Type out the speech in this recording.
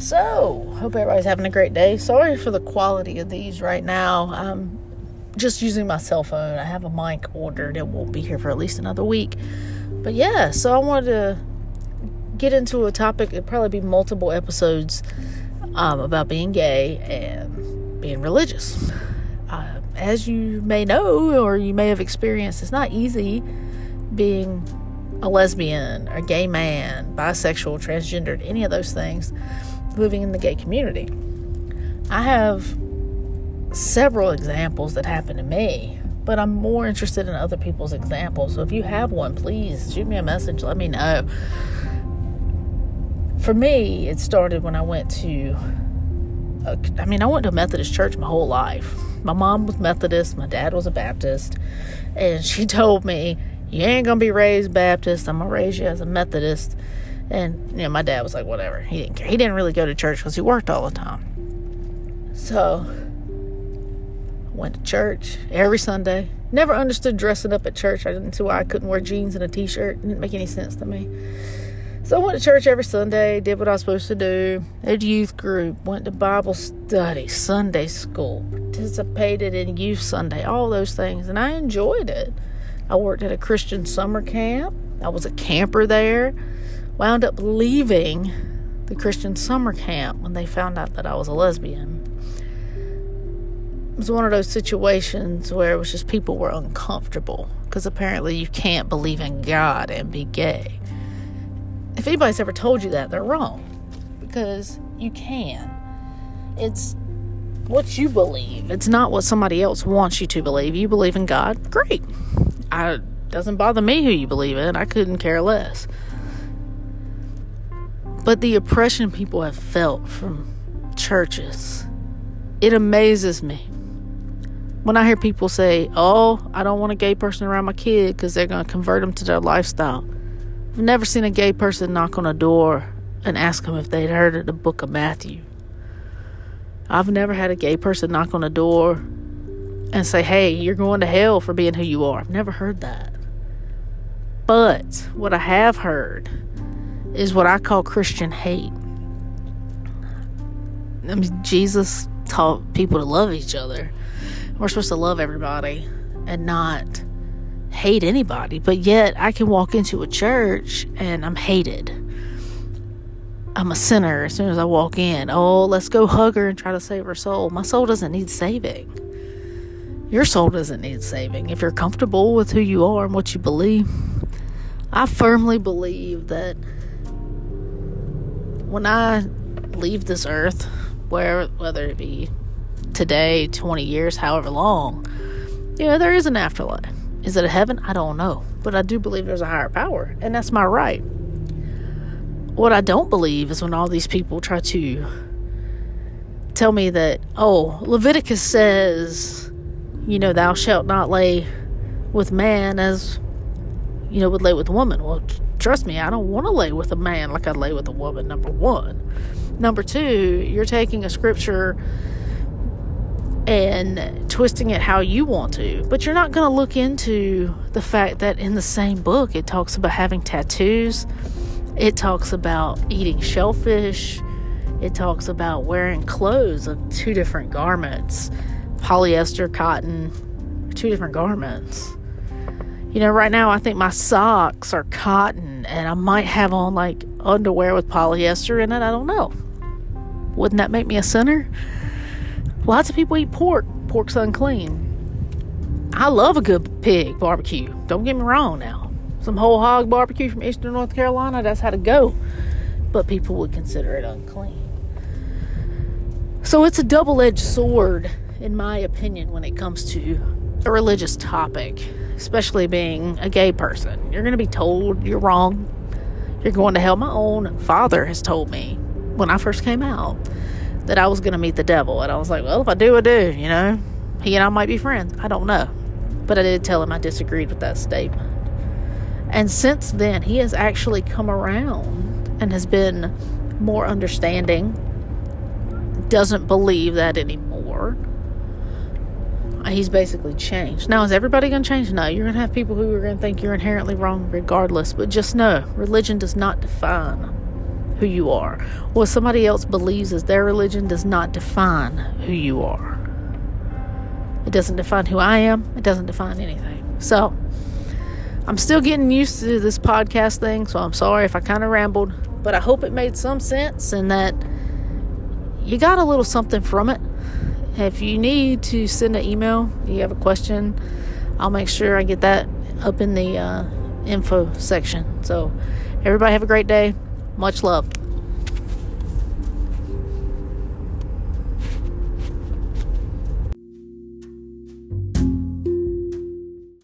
So, hope everybody's having a great day. Sorry for the quality of these right now. I'm just using my cell phone. I have a mic ordered. It won't be here for at least another week. But yeah, so I wanted to get into a topic. It'd probably be multiple episodes um, about being gay and being religious. Uh, as you may know, or you may have experienced, it's not easy being a lesbian, a gay man, bisexual, transgendered, any of those things living in the gay community. I have several examples that happened to me, but I'm more interested in other people's examples. So if you have one, please shoot me a message, let me know. For me, it started when I went to, a, I mean, I went to a Methodist church my whole life. My mom was Methodist, my dad was a Baptist, and she told me, You ain't gonna be raised Baptist, I'm gonna raise you as a Methodist. And, you know, my dad was like, whatever. He didn't care. He didn't really go to church because he worked all the time. So, I went to church every Sunday. Never understood dressing up at church. I didn't see why I couldn't wear jeans and a t shirt. It didn't make any sense to me. So I went to church every Sunday, did what I was supposed to do, did youth group, went to Bible study, Sunday school, participated in youth Sunday, all those things, and I enjoyed it. I worked at a Christian summer camp. I was a camper there wound up leaving the Christian summer camp when they found out that I was a lesbian. It was one of those situations where it was just people were uncomfortable because apparently you can't believe in God and be gay. If anybody's ever told you that, they're wrong because you can. It's what you believe. It's not what somebody else wants you to believe. You believe in God, great. I doesn't bother me who you believe in. I couldn't care less. But the oppression people have felt from churches, it amazes me. When I hear people say, Oh, I don't want a gay person around my kid because they're going to convert them to their lifestyle. I've never seen a gay person knock on a door and ask them if they'd heard of the book of Matthew. I've never had a gay person knock on a door and say, Hey, you're going to hell for being who you are. I've never heard that. But what I have heard is what I call Christian hate. I mean, Jesus taught people to love each other. We're supposed to love everybody and not hate anybody. But yet, I can walk into a church and I'm hated. I'm a sinner as soon as I walk in. Oh, let's go hug her and try to save her soul. My soul doesn't need saving. Your soul doesn't need saving. If you're comfortable with who you are and what you believe, I firmly believe that when I leave this earth, where whether it be today, 20 years, however long, you know, there is an afterlife. Is it a heaven? I don't know. But I do believe there's a higher power, and that's my right. What I don't believe is when all these people try to tell me that, oh, Leviticus says, you know, thou shalt not lay with man as, you know, would lay with woman. Well, trust me, I don't want to lay with a man like I lay with a woman, number one. Number two, you're taking a scripture and twisting it how you want to. But you're not going to look into the fact that in the same book it talks about having tattoos, it talks about eating shellfish, it talks about wearing clothes of two different garments polyester, cotton, two different garments. You know, right now I think my socks are cotton and I might have on like underwear with polyester in it. I don't know. Wouldn't that make me a sinner? Lots of people eat pork. Pork's unclean. I love a good pig barbecue. Don't get me wrong now. Some whole hog barbecue from Eastern North Carolina, that's how to go. But people would consider it unclean. So it's a double edged sword, in my opinion, when it comes to a religious topic especially being a gay person. You're going to be told you're wrong. You're going to hell. My own father has told me when I first came out that I was going to meet the devil. And I was like, well, if I do, I do, you know. He and I might be friends. I don't know. But I did tell him I disagreed with that statement. And since then, he has actually come around and has been more understanding, doesn't believe that anymore Uh, he's basically changed. Now, is everybody going to change? No, you're going to have people who are going to think you're inherently wrong regardless. But just know, religion does not define who you are. What somebody else believes is their religion does not define who you are. It doesn't define who I am, it doesn't define anything. So, I'm still getting used to this podcast thing, so I'm sorry if I kind of rambled, but I hope it made some sense and that you got a little something from it. If you need to send an email, you have a question, I'll make sure I get that up in the uh, info section. So, everybody have a great day. Much love.